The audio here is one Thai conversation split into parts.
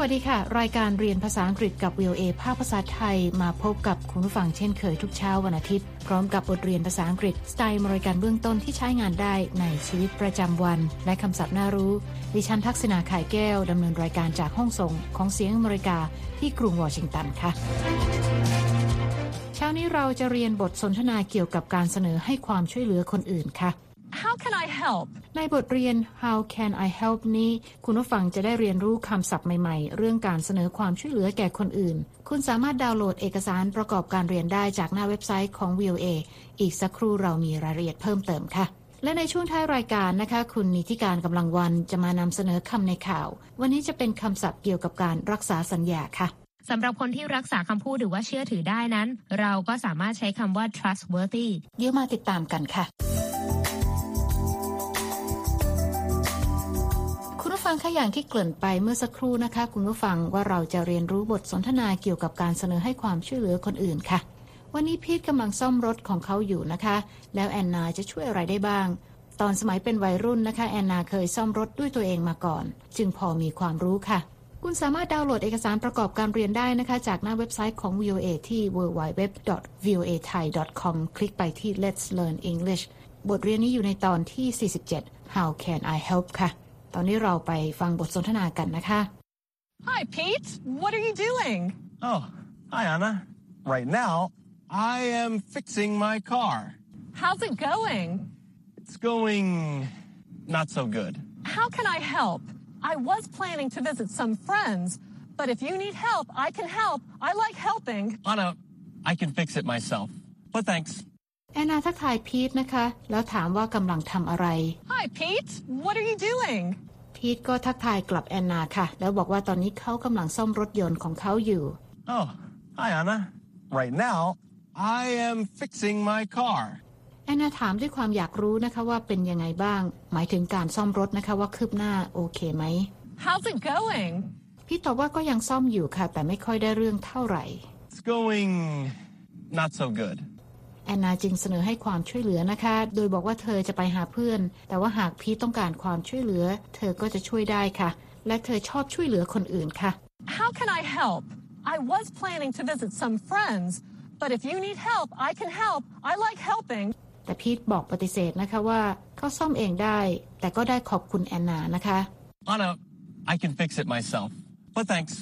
วัสดีค่ะ รายการเรียนภาษาอังกฤษกับ VOA ภาคภาษาไทยมาพบกับคุณผู้ฟังเช่นเคยทุกเช้าวันอาทิตย์ พร้อมกับบทเรียนภาษาอังกฤษสไตล์บริการเบื้องต้นที่ใช้งานได้ในชีวิตประจำวัน และคำศัพท์น่ารู้ ดิฉันทักษณาขายแก้วดำเนินรายการจากห้องส่งของเสียงอเมริกาที่กรุงวอชิงตันค่ะเช้านี้เราจะเรียนบทสนทนาเกี่ยวกับการเสนอให้ความช่วยเหลือคนอื่นค่ะ How can I help ในบทเรียน How can I help นี้ คุณผู้ฟังจะได้เรียนรู้คำศัพท์ใหม่ ๆ เรื่องการเสนอความช่วยเหลือแก่คนอื่น คุณสามารถดาวน์โหลดเอกสารประกอบการเรียนได้จากหน้าเว็บไซต์ของ VOA อีกสักครู่เรามีรายละเอียดเพิ่มเติมค่ะ และในช่วงท้ายรายการนะคะ คุณนิติการกำลังวันจะมานำเสนอคำในข่าว วันนี้จะเป็นคำศัพท์เกี่ยวกับการรักษาสัญญาค่ะสำหรับคนที่รักษาคำพูดหรือว่าเชื่อถือได้นั้น เราก็สามารถใช้คำว่า trustworthy เดี๋ยวมาติดตามกันค่ะ ฟังคะอย่างที่เกริ่นไปเมื่อสักครู่นะคะ คุณผู้ฟังว่าเราจะเรียนรู้บทสนทนาเกี่ยวกับการเสนอให้ความช่วยเหลือคนอื่นค่ะ วันนี้พีทกำลังซ่อมรถของเขาอยู่นะคะ แล้วแอนนาจะช่วยอะไรได้บ้าง ตอนสมัยเป็นวัยรุ่นนะคะแอนนาเคยซ่อมรถด้วยตัวเองมาก่อน จึงพอมีความรู้ค่ะ คุณสามารถดาวน์โหลดเอกสารประกอบการเรียนได้นะคะ จากหน้าเว็บไซต์ของ VOA ที่ www.voathai.com คลิกไปที่ Let's Learn English บทเรียนนี้อยู่ในตอนที่ 47 How can I help ค่ะ ตอนนี้เราไปฟังบทสนทนากันนะคะ Hi Pete what are you doing Oh, hi, Anna. Right now, I am fixing my car. How's it going It's going not so good. How can I help I was planning to visit some friends but if you need help I can help I like helping Anna, I can fix it myself. But thanks. แอนนาทักทายพีทนะคะ แล้วถามว่ากำลังทำอะไร Hi Pete what are you doing พีทก็ทักทายกลับแอนนาค่ะ แล้วบอกว่าตอนนี้เขากำลังซ่อมรถยนต์ของเขาอยู่ Oh, hi, Anna. Right now, I am fixing my car. แอนนาถามด้วยความอยากรู้นะคะว่าเป็นยังไงบ้าง หมายถึงการซ่อมรถนะคะว่าคืบหน้าโอเคไหม How's it going พี่ตอบว่าก็ยังซ่อมอยู่ค่ะ แต่ไม่ค่อยได้เรื่องเท่าไหร่ It's going not so good. แอนนาจึงเสนอให้ความช่วยเหลือนะคะ โดยบอกว่าเธอจะไปหาเพื่อน แต่ว่าหากพีทต้องการความช่วยเหลือ เธอก็จะช่วยได้ค่ะ และเธอชอบช่วยเหลือคนอื่นค่ะ How can I help I was planning to visit some friends but if you need help I can help I like helping แต่พีทบอกปฏิเสธนะคะว่าเขาซ่อมเองได้ แต่ก็ได้ขอบคุณแอนนานะคะ Anna, I can fix it myself. But thanks.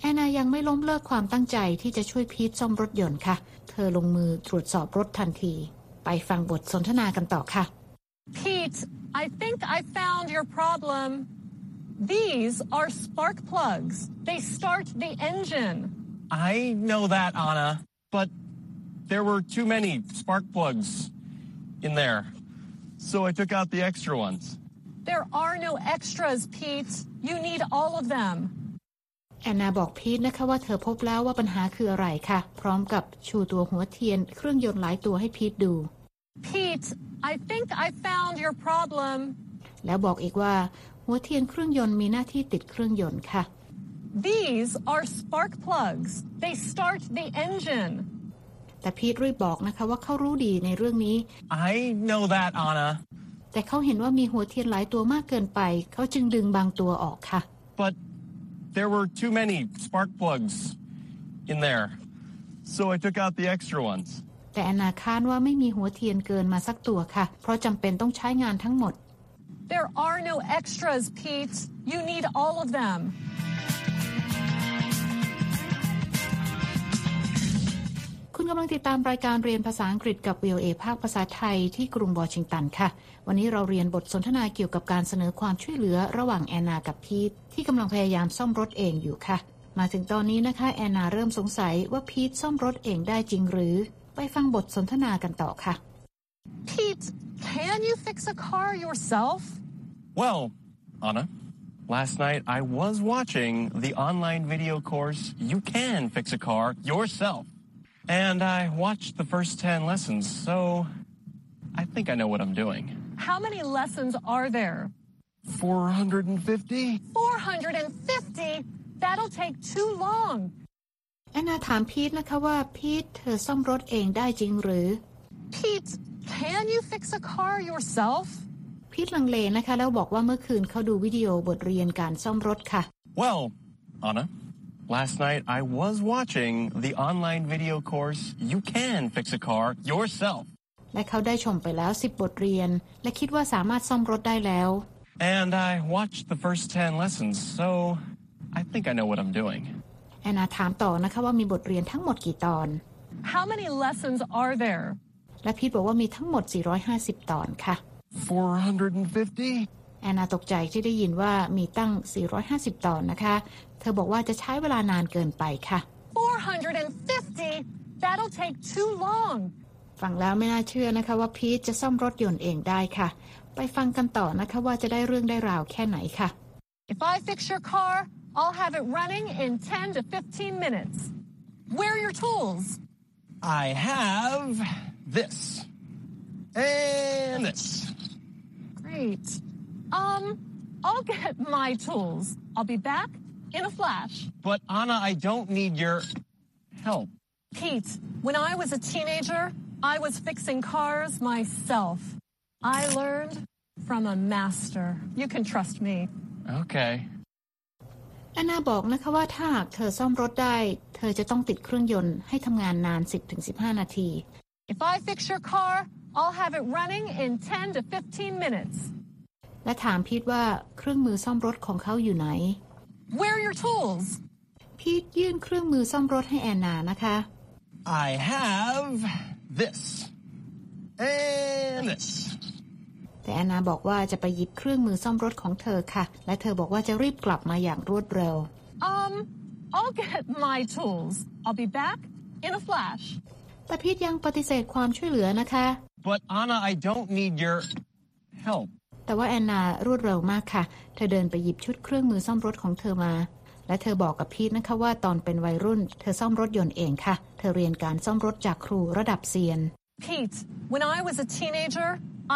แอนนายังไม่ล้มเลิกความตั้งใจที่จะช่วยพีทซ่อมรถยนต์ค่ะ เธอลงมือตรวจสอบรถทันที ไปฟังบทสนทนากันต่อค่ะ Pete, I think I found your problem. These are spark plugs. They start the engine. I know that, Anna. But there were too many spark plugs in there. So I took out the extra ones. There are no extras, Pete. You need all of them. แอนนาบอกพีทนะคะว่าเธอพบแล้วว่าปัญหาคืออะไรค่ะ พร้อมกับชูตัวหัวเทียนเครื่องยนต์หลายตัวให้พีทดู Pete, I think I found your problem. แล้วบอกอีกว่า หัวเทียนเครื่องยนต์มีหน้าที่ติดเครื่องยนต์ค่ะ These are spark plugs. They start the engine. แต่พีทรีบบอกนะคะว่าเขารู้ดีในเรื่องนี้ I know that, Anna. แต่เขาเห็นว่ามีหัวเทียนหลายตัวมากเกินไป เขาจึงดึงบางตัวออกค่ะ But there were too many spark plugs in there. So I took out the extra ones. แต่แอนนาคาดว่าไม่มีหัวเทียนเกินมาสักตัวค่ะ เพราะจำเป็นต้องใช้งานทั้งหมด There are no extras, Pete. You need all of them. ณกำลังติดตามรายการเรียนภาษาอังกฤษกับ VOA ภาคภาษาไทยที่กรุงวอชิงตันค่ะ วันนี้เราเรียนบทสนทนาเกี่ยวกับการเสนอความช่วยเหลือระหว่างแอนนากับพีทที่กำลังพยายามซ่อมรถเองอยู่ค่ะ มาถึงตอนนี้นะคะแอนนาเริ่มสงสัยว่าพีทซ่อมรถเองได้จริงหรือ ไปฟังบทสนทนากันต่อค่ะ Pete, can you fix a car yourself? Well, Anna, last night I was watching the online video course You Can Fix a Car Yourself. And I watched the first 10 lessons, so I think I know what I'm doing. How many lessons are there? 450? 450? That'll take too long. แอนนาถามพีทนะคะว่าพีทเธอซ่อมรถเองได้จริงหรือ Pete, can you fix a car yourself? พีทลังเลนะคะ แล้วบอกว่าเมื่อคืนเขาดูวิดีโอบทเรียนการซ่อมรถค่ะ Well, Anna, last night I was watching the online video course You Can Fix a Car Yourself. และเขาได้ชมไปแล้ว 10 บทเรียน และคิดว่าสามารถซ่อมรถได้แล้ว And I watched the first 10 lessons, so I think I know what I'm doing. แอนนาถามต่อนะคะว่ามีบทเรียนทั้งหมดกี่ตอน How many lessons are there? และพีทบอกว่ามีทั้งหมด 450 ตอนค่ะ 450? แอนนาตกใจที่ได้ยินว่ามีตั้ง 450 ตอนนะคะ เธอบอกว่าจะใช้เวลานานเกินไปค่ะ 450? That'll take too long. ฟังแล้วไม่น่าเชื่อนะคะว่าพีทจะซ่อมรถยนต์เองได้ค่ะ ไปฟังกันต่อนะคะว่าจะได้เรื่องได้ราวแค่ไหนค่ะ If I fix your car, I'll have it running in 10 to 15 minutes. Where are your tools? I have this. And this. Great. Um, I'll get my tools. I'll be back in a flash. But Anna, I don't need your help. Pete, when I was a teenager, I was fixing cars myself. I learned from a master. You can trust me. Okay. แอนนาบอกนะคะว่าถ้าหากเธอซ่อมรถได้ เธอจะต้องติดเครื่องยนต์ให้ทำงานนาน 10-15 นาที If I fix your car, I'll have it running in 10 to 15 minutes. และถามพีทว่าเครื่องมือซ่อมรถของเขาอยู่ไหน Where are your tools? พีทยื่นเครื่องมือซ่อมรถให้แอนนานะคะ I have this. And this. แต่แอนนาบอกว่าจะไปหยิบเครื่องมือซ่อมรถของเธอค่ะ และเธอบอกว่าจะรีบกลับมาอย่างรวดเร็ว Um, I'll get my tools. I'll be back in a flash. แต่พีทยังปฏิเสธความช่วยเหลือนะคะ But Anna, I don't need your help. แต่ว่าแอนนารวดเร็วมากค่ะ เธอเดินไปหยิบชุดเครื่องมือซ่อมรถของเธอมา และเธอบอกกับพีทนะคะว่าตอนเป็นวัยรุ่น เธอซ่อมรถยนต์เองค่ะ เธอเรียนการซ่อมรถจากครูระดับเซียน Pete, when I was a teenager,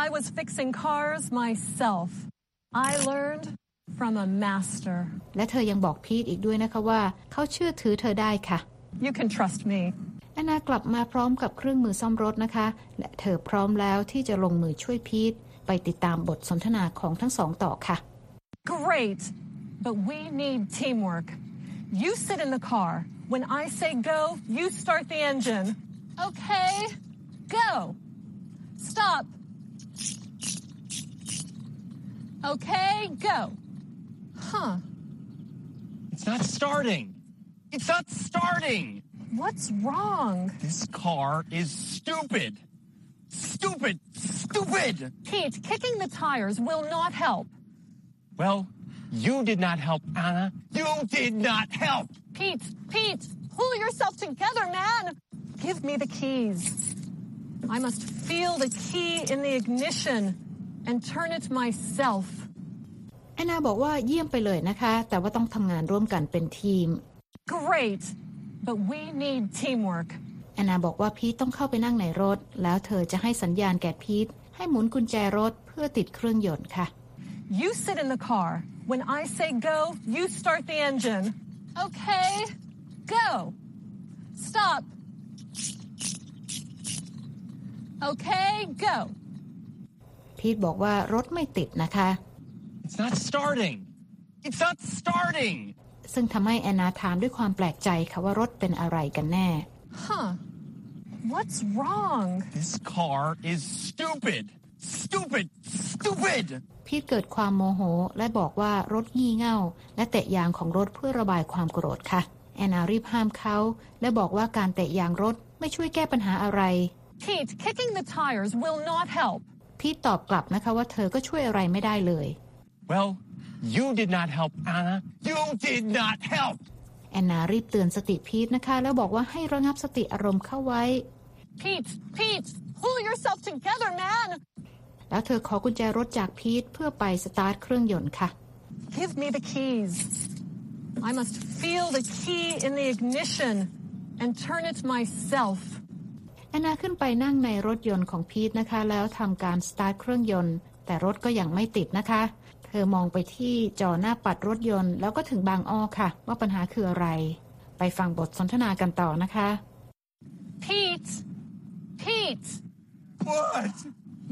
I was fixing cars myself. I learned from a master. และเธอยังบอกพีทอีกด้วยนะคะว่า เขาเชื่อถือเธอได้ค่ะ You can trust me. แอนนากลับมาพร้อมกับเครื่องมือซ่อมรถนะคะ และเธอพร้อมแล้วที่จะลงมือช่วยพีท ไปติดตามบทสนทนาของทั้งสองต่อค่ะ Great. But we need teamwork. You sit in the car. When I say go, you start the engine. Okay, go. Stop. Okay, go. Huh. It's not starting. It's not starting. What's wrong? This car is stupid. Stupid. Stupid. Pete, kicking the tires will not help. Well, you did not help, Anna. You did not help. Pete, Pete, pull yourself together, man. Give me the keys. I must feel the key in the ignition and turn it myself. แอนนาบอกว่าเยี่ยมไปเลยนะคะ แต่ว่าต้องทำงานร่วมกันเป็นทีม Great. But we need teamwork. แอนนาบอกว่าพีทต้องเข้าไปนั่งในรถ แล้วเธอจะให้สัญญาณแก่พีทให้หมุนกุญแจรถเพื่อติดเครื่องยนต์ค่ะ You sit in the car. When I say go, you start the engine. Okay, go. Stop. Okay, go. พีทบอกว่ารถไม่ติดนะคะ It's not starting. It's not starting. ซึ่งทำให้แอนนาถามด้วยความแปลกใจค่ะว่ารถเป็นอะไรกันแน่ Huh. What's wrong? This car is stupid. Stupid. Stupid. พีทเกิดความโมโห และบอกว่ารถงี่เง่า และเตะยางของรถเพื่อระบายความโกรธค่ะ แอนนารีบห้ามเขา และบอกว่าการเตะยางรถไม่ช่วยแก้ปัญหาอะไร Pete, kicking the tires will not help. พีทตอบกลับนะคะว่าเธอก็ช่วยอะไรไม่ได้เลย Well, you did not help, Anna. You did not help. แอนนารีบเตือนสติพีทนะคะ แล้วบอกว่าให้ระงับสติอารมณ์เข้าไว้ Pete, Pete, pull yourself together, man. แล้วเธอขอกุญแจรถจากพีทเพื่อไปสตาร์ทเครื่องยนต์ค่ะ Give me the keys. I must feel the key in the ignition and turn it myself. แอนนาขึ้นไปนั่งในรถยนต์ของพีทนะคะ แล้วทำการสตาร์ทเครื่องยนต์ แต่รถก็ยังไม่ติดนะคะ เธอมองไปที่จอหน้าปัดรถยนต์ แล้วก็ถึงบางอ้อค่ะ ว่าปัญหาคืออะไร ไปฟังบทสนทนากันต่อนะคะ Pete, Pete, What?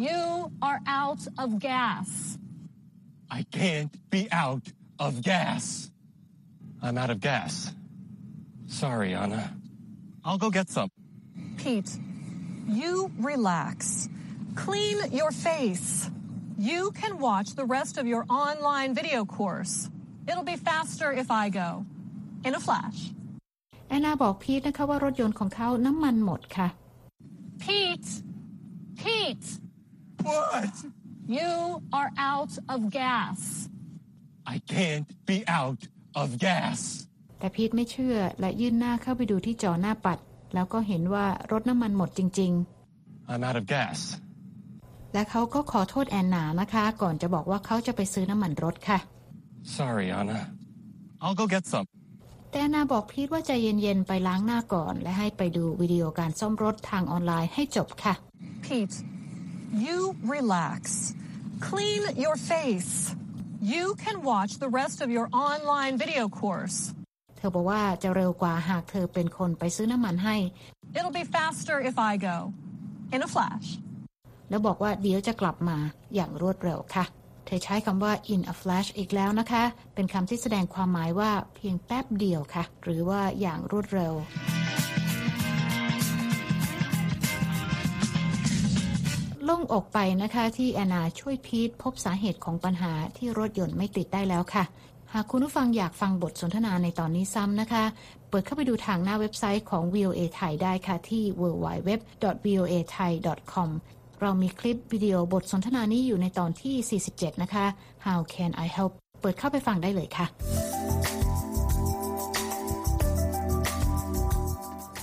you are out of gas. I can't be out of gas. I'm out of gas. Sorry, Anna. I'll go get some. Pete, you relax. Clean your face. You can watch the rest of your online video course. It'll be faster if I go. In a flash. แอนนาบอกพีทนะคะว่ารถยนต์ของเขาน้ำมันหมดค่ะ Pete! Pete! What? You are out of gas. I can't be out of gas. แต่พีทไม่เชื่อและยื่นหน้าเข้าไปดูที่จอหน้าปัด แล้วก็เห็นว่ารถน้ำมันหมดจริง I'm out of gas. ๆและเขาก็ขอโทษแอนนานะคะ ก่อนจะบอกว่าเขาจะไปซื้อน้ำมันรถค่ะ Sorry, Anna. I'll go get some. แต่แอนนาบอกพีทว่าใจเย็น ๆ ไปล้างหน้าก่อน และให้ไปดูวิดีโอการซ่อมรถทางออนไลน์ให้จบค่ะ Pete, you relax. Clean your face. You can watch the rest of your online video course. เธอบอกว่าจะเร็วกว่าหากเธอเป็นคนไปซื้อน้ำมันให้ It'll be faster if I go. In a flash. แล้วบอกว่าเดี๋ยวจะกลับมาอย่างรวดเร็วค่ะ เธอใช้คำว่า in a flash อีกแล้วนะคะ เป็นคำที่แสดงความหมายว่าเพียงแป๊บเดียวค่ะ หรือว่าอย่างรวดเร็วโล่งอกไปนะคะที่แอนนาช่วยพีทพบสาเหตุของปัญหาที่รถยนต์ไม่ติดได้แล้วค่ะ หากคุณผู้ฟังอยากฟังบทสนทนาในตอนนี้ซ้ำนะคะ เปิดเข้าไปดูทางหน้าเว็บไซต์ของ VOA ไทยได้ค่ะที่ www.voathai.com เรามีคลิปวิดีโอบทสนทนานี้อยู่ในตอนที่ 47 นะคะ How can I help เปิดเข้าไปฟังได้เลยค่ะ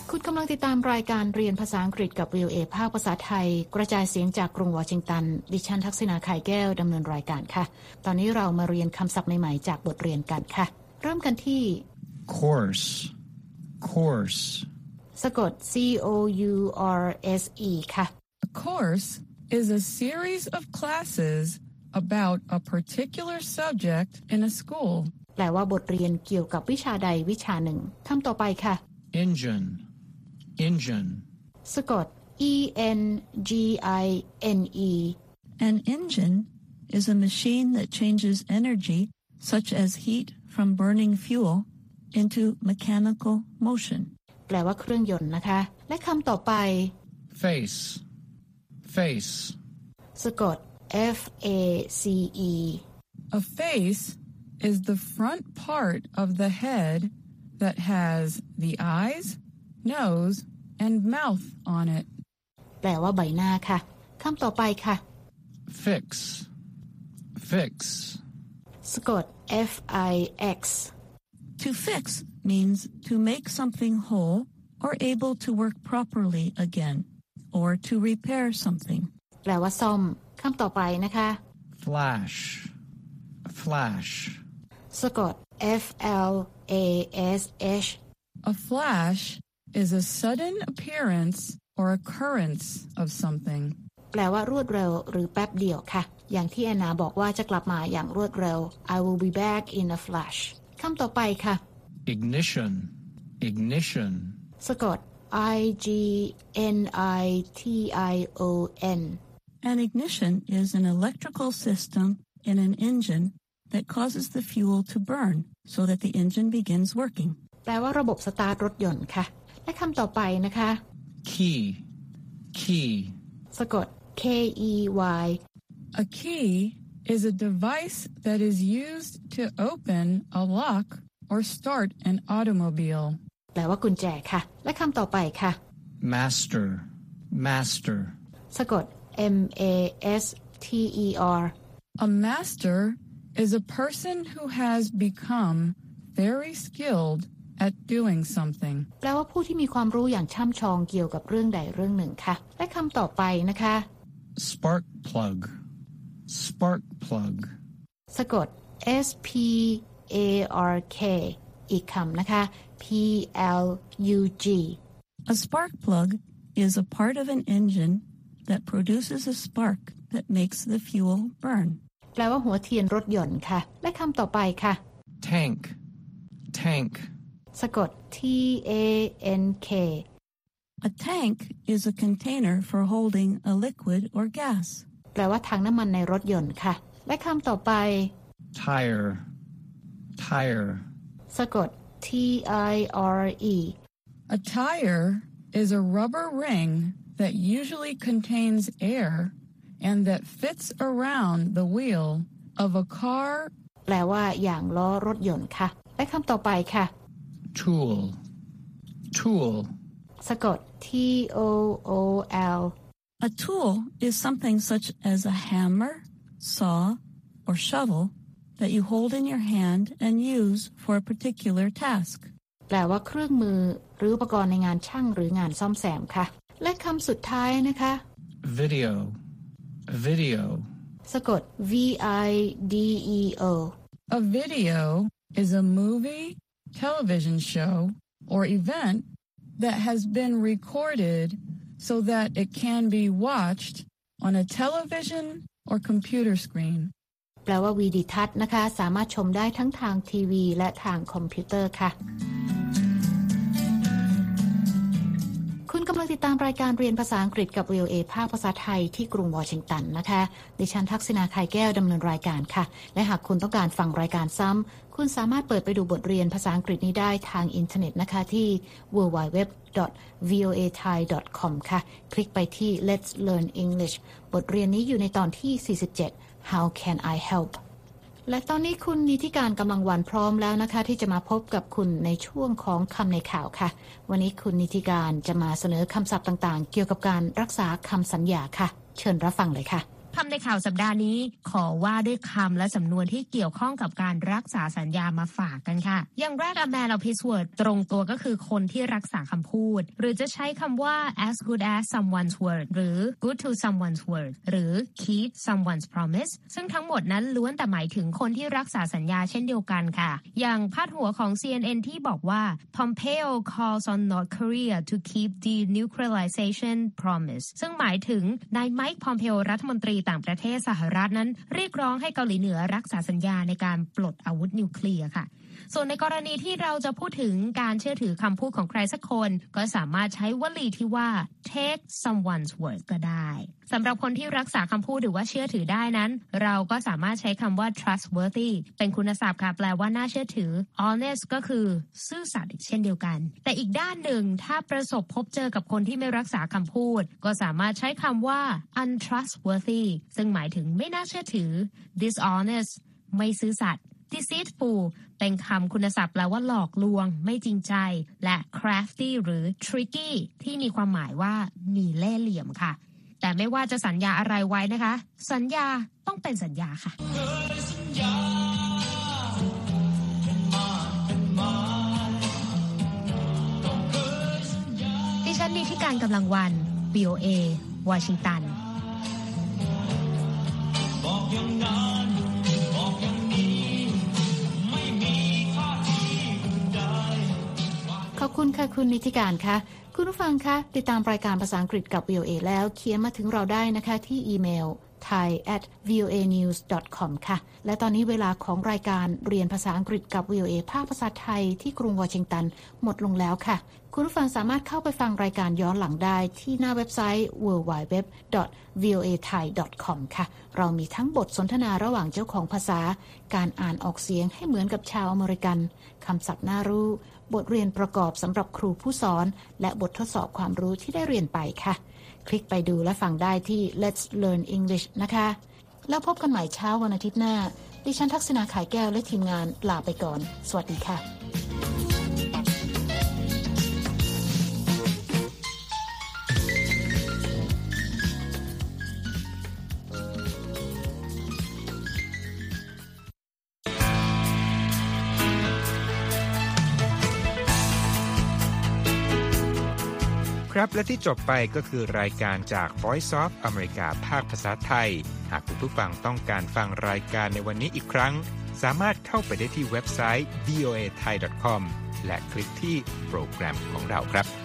คุณกำลังติดตามรายการเรียนภาษาอังกฤษกับ VOA ภาคภาษาไทย กระจายเสียงจากกรุงวอชิงตัน ดิฉันทักษณาไข่แก้วดำเนินรายการค่ะ ตอนนี้เรามาเรียนคำศัพท์ใหม่ๆ จากบทเรียนกันค่ะ เริ่มกันที่ Course. Course. สะกด C O U R S E ค่ะ A course is a series of classes about a particular subject in a school. แปลว่าบทเรียนเกี่ยวกับวิชาใดวิชาหนึ่งคำต่อไปค่ะ Engine. Engine. สะกด E N G I N E An engine is a machine that changes energy, such as heat from burning fuel, into mechanical motion. แปลว่าเครื่องยนต์นะคะ และคำต่อไป Face. Face. สะกด F A C E A face is the front part of the head that has the eyes, nose, and mouth on it. แปลว่าใบหน้าค่ะคำต่อไปค่ะ Fix. Fix. สะกด F I X To fix means to make something whole or able to work properly again, or to repair something. แปลว่าซ่อมคำต่อไปนะคะ Flash. Flash. สะกด F L A S H A flash is a sudden appearance or occurrence of something. แปลว่ารวดเร็วหรือแป๊บเดียวค่ะ อย่างที่แอนนาบอกว่าจะกลับมาอย่างรวดเร็ว I will be back in a flash คำต่อไปค่ะ Ignition. Ignition. สะกด I G N I T I O N An ignition is an electrical system in an engine that causes the fuel to burn so that the engine begins working. แปลว่าระบบสตาร์ทรถยนต์ค่ะ และคำต่อไปนะคะ Key. Key. สะกด K E Y A key is a device that is used to open a lock or start an automobile. แปลว่ากุญแจค่ะ และคำต่อไปค่ะ Master. Master. สะกด M A S T E R A master is a person who has become very skilled at doing something. แปลว่าผู้ที่มีความรู้อย่างช่ำชองเกี่ยวกับเรื่องใดเรื่องหนึ่งค่ะ และคำต่อไปนะคะ Spark plug. Spark plug. สะกด S P A R K อีกคำนะคะ P L U G A spark plug is a part of an engine that produces a spark that makes the fuel burn. แปลว่าหัวเทียนรถยนต์ค่ะ และคำต่อไปค่ะ Tank. Tank. สะกด T A N K A tank is a container for holding a liquid or gas. แปลว่าถังน้ำมันในรถยนต์ค่ะ และคำต่อไป Tire. Tire. สะกด T I R E A tire is a rubber ring that usually contains air and that fits around the wheel of a car แปลว่าอย่างล้อรถยนต์ค่ะ และคำต่อไปค่ะ tool, tool, สะกด T O O L A tool is something such as a hammer, saw, or shovel that you hold in your hand and use for a particular task. แปลว่าเครื่องมือหรืออุปกรณ์ในงานช่างหรืองานซ่อมแซมค่ะ และคำสุดท้ายนะคะ video, video, สะกด V I D E O A video is a movie, television show, or event that has been recorded so that it can be watched on a television or computer screen. แปลว่าวีดิทัศน์นะคะ สามารถชมได้ทั้งทางทีวี และทางคอมพิวเตอร์ค่ะ คุณกำลังติดตามรายการเรียนภาษาอังกฤษกับ VOA ภาคภาษาไทยที่กรุงวอชิงตันนะคะ ดิฉันทักษิณา ข่ายแก้วดำเนินรายการค่ะ และหากคุณต้องการฟังรายการซ้ำ คุณสามารถเปิดไปดูบทเรียนภาษาอังกฤษนี้ได้ทางอินเทอร์เน็ตนะคะที่ www.voathai.com ค่ะ คลิกไปที่ Let's Learn English บทเรียนนี้อยู่ในตอนที่ 47 How can I help และตอนนี้คุณนิติการกำลังวันพร้อมแล้วนะคะ ที่จะมาพบกับคุณในช่วงของคำในข่าวค่ะ วันนี้คุณนิติการจะมาเสนอคำศัพท์ต่างๆ เกี่ยวกับการรักษาคำสัญญาค่ะ เชิญรับฟังเลยค่ะ คำในข่าวสัปดาห์นี้ขอว่าด้วยคำและสำนวนที่เกี่ยวข้องกับการรักษาสัญญามาฝากกันค่ะ อย่างแรก a man of his word ตรงตัวก็คือคนที่รักษาคำพูด หรือจะใช้คำว่า as good as someone's word หรือ good to someone's word หรือ keep someone's promise ซึ่งทั้งหมดนั้นล้วนแต่หมายถึงคนที่รักษาสัญญาเช่นเดียวกันค่ะ อย่างพาดหัวของ CNN ที่บอกว่า Pompeo calls on North Korea to keep denuclearization promise ซึ่งหมายถึงนายไมค์พอมเพโอรัฐมนตรีต่างประเทศสหรัฐนั้น เรียกร้องให้เกาหลีเหนือรักษาสัญญาในการปลดอาวุธนิวเคลียร์ค่ะ ส่วนในกรณีที่เราจะพูดถึงการเชื่อถือคำพูดของใครสักคน ก็สามารถใช้วลีที่ว่า take someone's word ก็ได้สำหรับคนที่รักษาคำพูดหรือว่าเชื่อถือได้นั้น เราก็สามารถใช้คำว่า trustworthy เป็นคุณศัพท์ค่ะแปลว่าน่าเชื่อถือ honest ก็คือซื่อสัตย์เช่นเดียวกัน แต่อีกด้านหนึ่งถ้าประสบพบเจอกับคนที่ไม่รักษาคำพูด ก็สามารถใช้คำว่า untrustworthy ซึ่งหมายถึงไม่น่าเชื่อถือ dishonest ไม่ซื่อสัตย์ deceitful เป็นคำคุณศัพท์แปลว่าหลอกลวง ไม่จริงใจ และ crafty หรือ tricky ที่มีความหมายว่ามีเล่ห์เหลี่ยมค่ะ แต่ไม่ว่าจะสัญญาอะไรไว้นะคะ สัญญาต้องเป็นสัญญาค่ะดิฉันนีที่การกำลังวัน BOA วอชิงตันขอบ คุณค่ะคุณนิติการคะคุณผู้ฟังคะติดตามรายการภาษาอังกฤษกับ VOA แล้วเขียนมาถึงเราได้นะคะที่อีเมล thai at voa news com ค่ะ และตอนนี้เวลาของรายการเรียนภาษาอังกฤษกับ VOA ภาคภาษาไทยที่กรุงวอชิงตัน หมดลงแล้วค่ะ คุณผู้ฟังสามารถเข้าไปฟังรายการย้อนหลังได้ที่หน้าเว็บไซต์ www voa thai com ค่ะ เรามีทั้งบทสนทนาระหว่างเจ้าของภาษา การอ่านออกเสียงให้เหมือนกับชาวอเมริกันคำศัพท์น่ารู้ บทเรียนประกอบสำหรับครูผู้สอน และบททดสอบความรู้ที่ได้เรียนไปค่ะ คลิกไปดูและฟังได้ที่ Let's Learn English นะคะ แล้วพบกันใหม่เช้าวันอาทิตย์หน้า ดิฉันทักษณาขายแก้วและทีมงานลาไปก่อน สวัสดีค่ะ ครับและที่จบไปก็คือรายการจาก Voice of อเมริกาภาคภาษาไทย หากคุณผู้ฟังต้องการฟังรายการในวันนี้อีกครั้ง สามารถเข้าไปได้ที่เว็บไซต์ voa thai com และคลิกที่โปรแกรมของเราครับ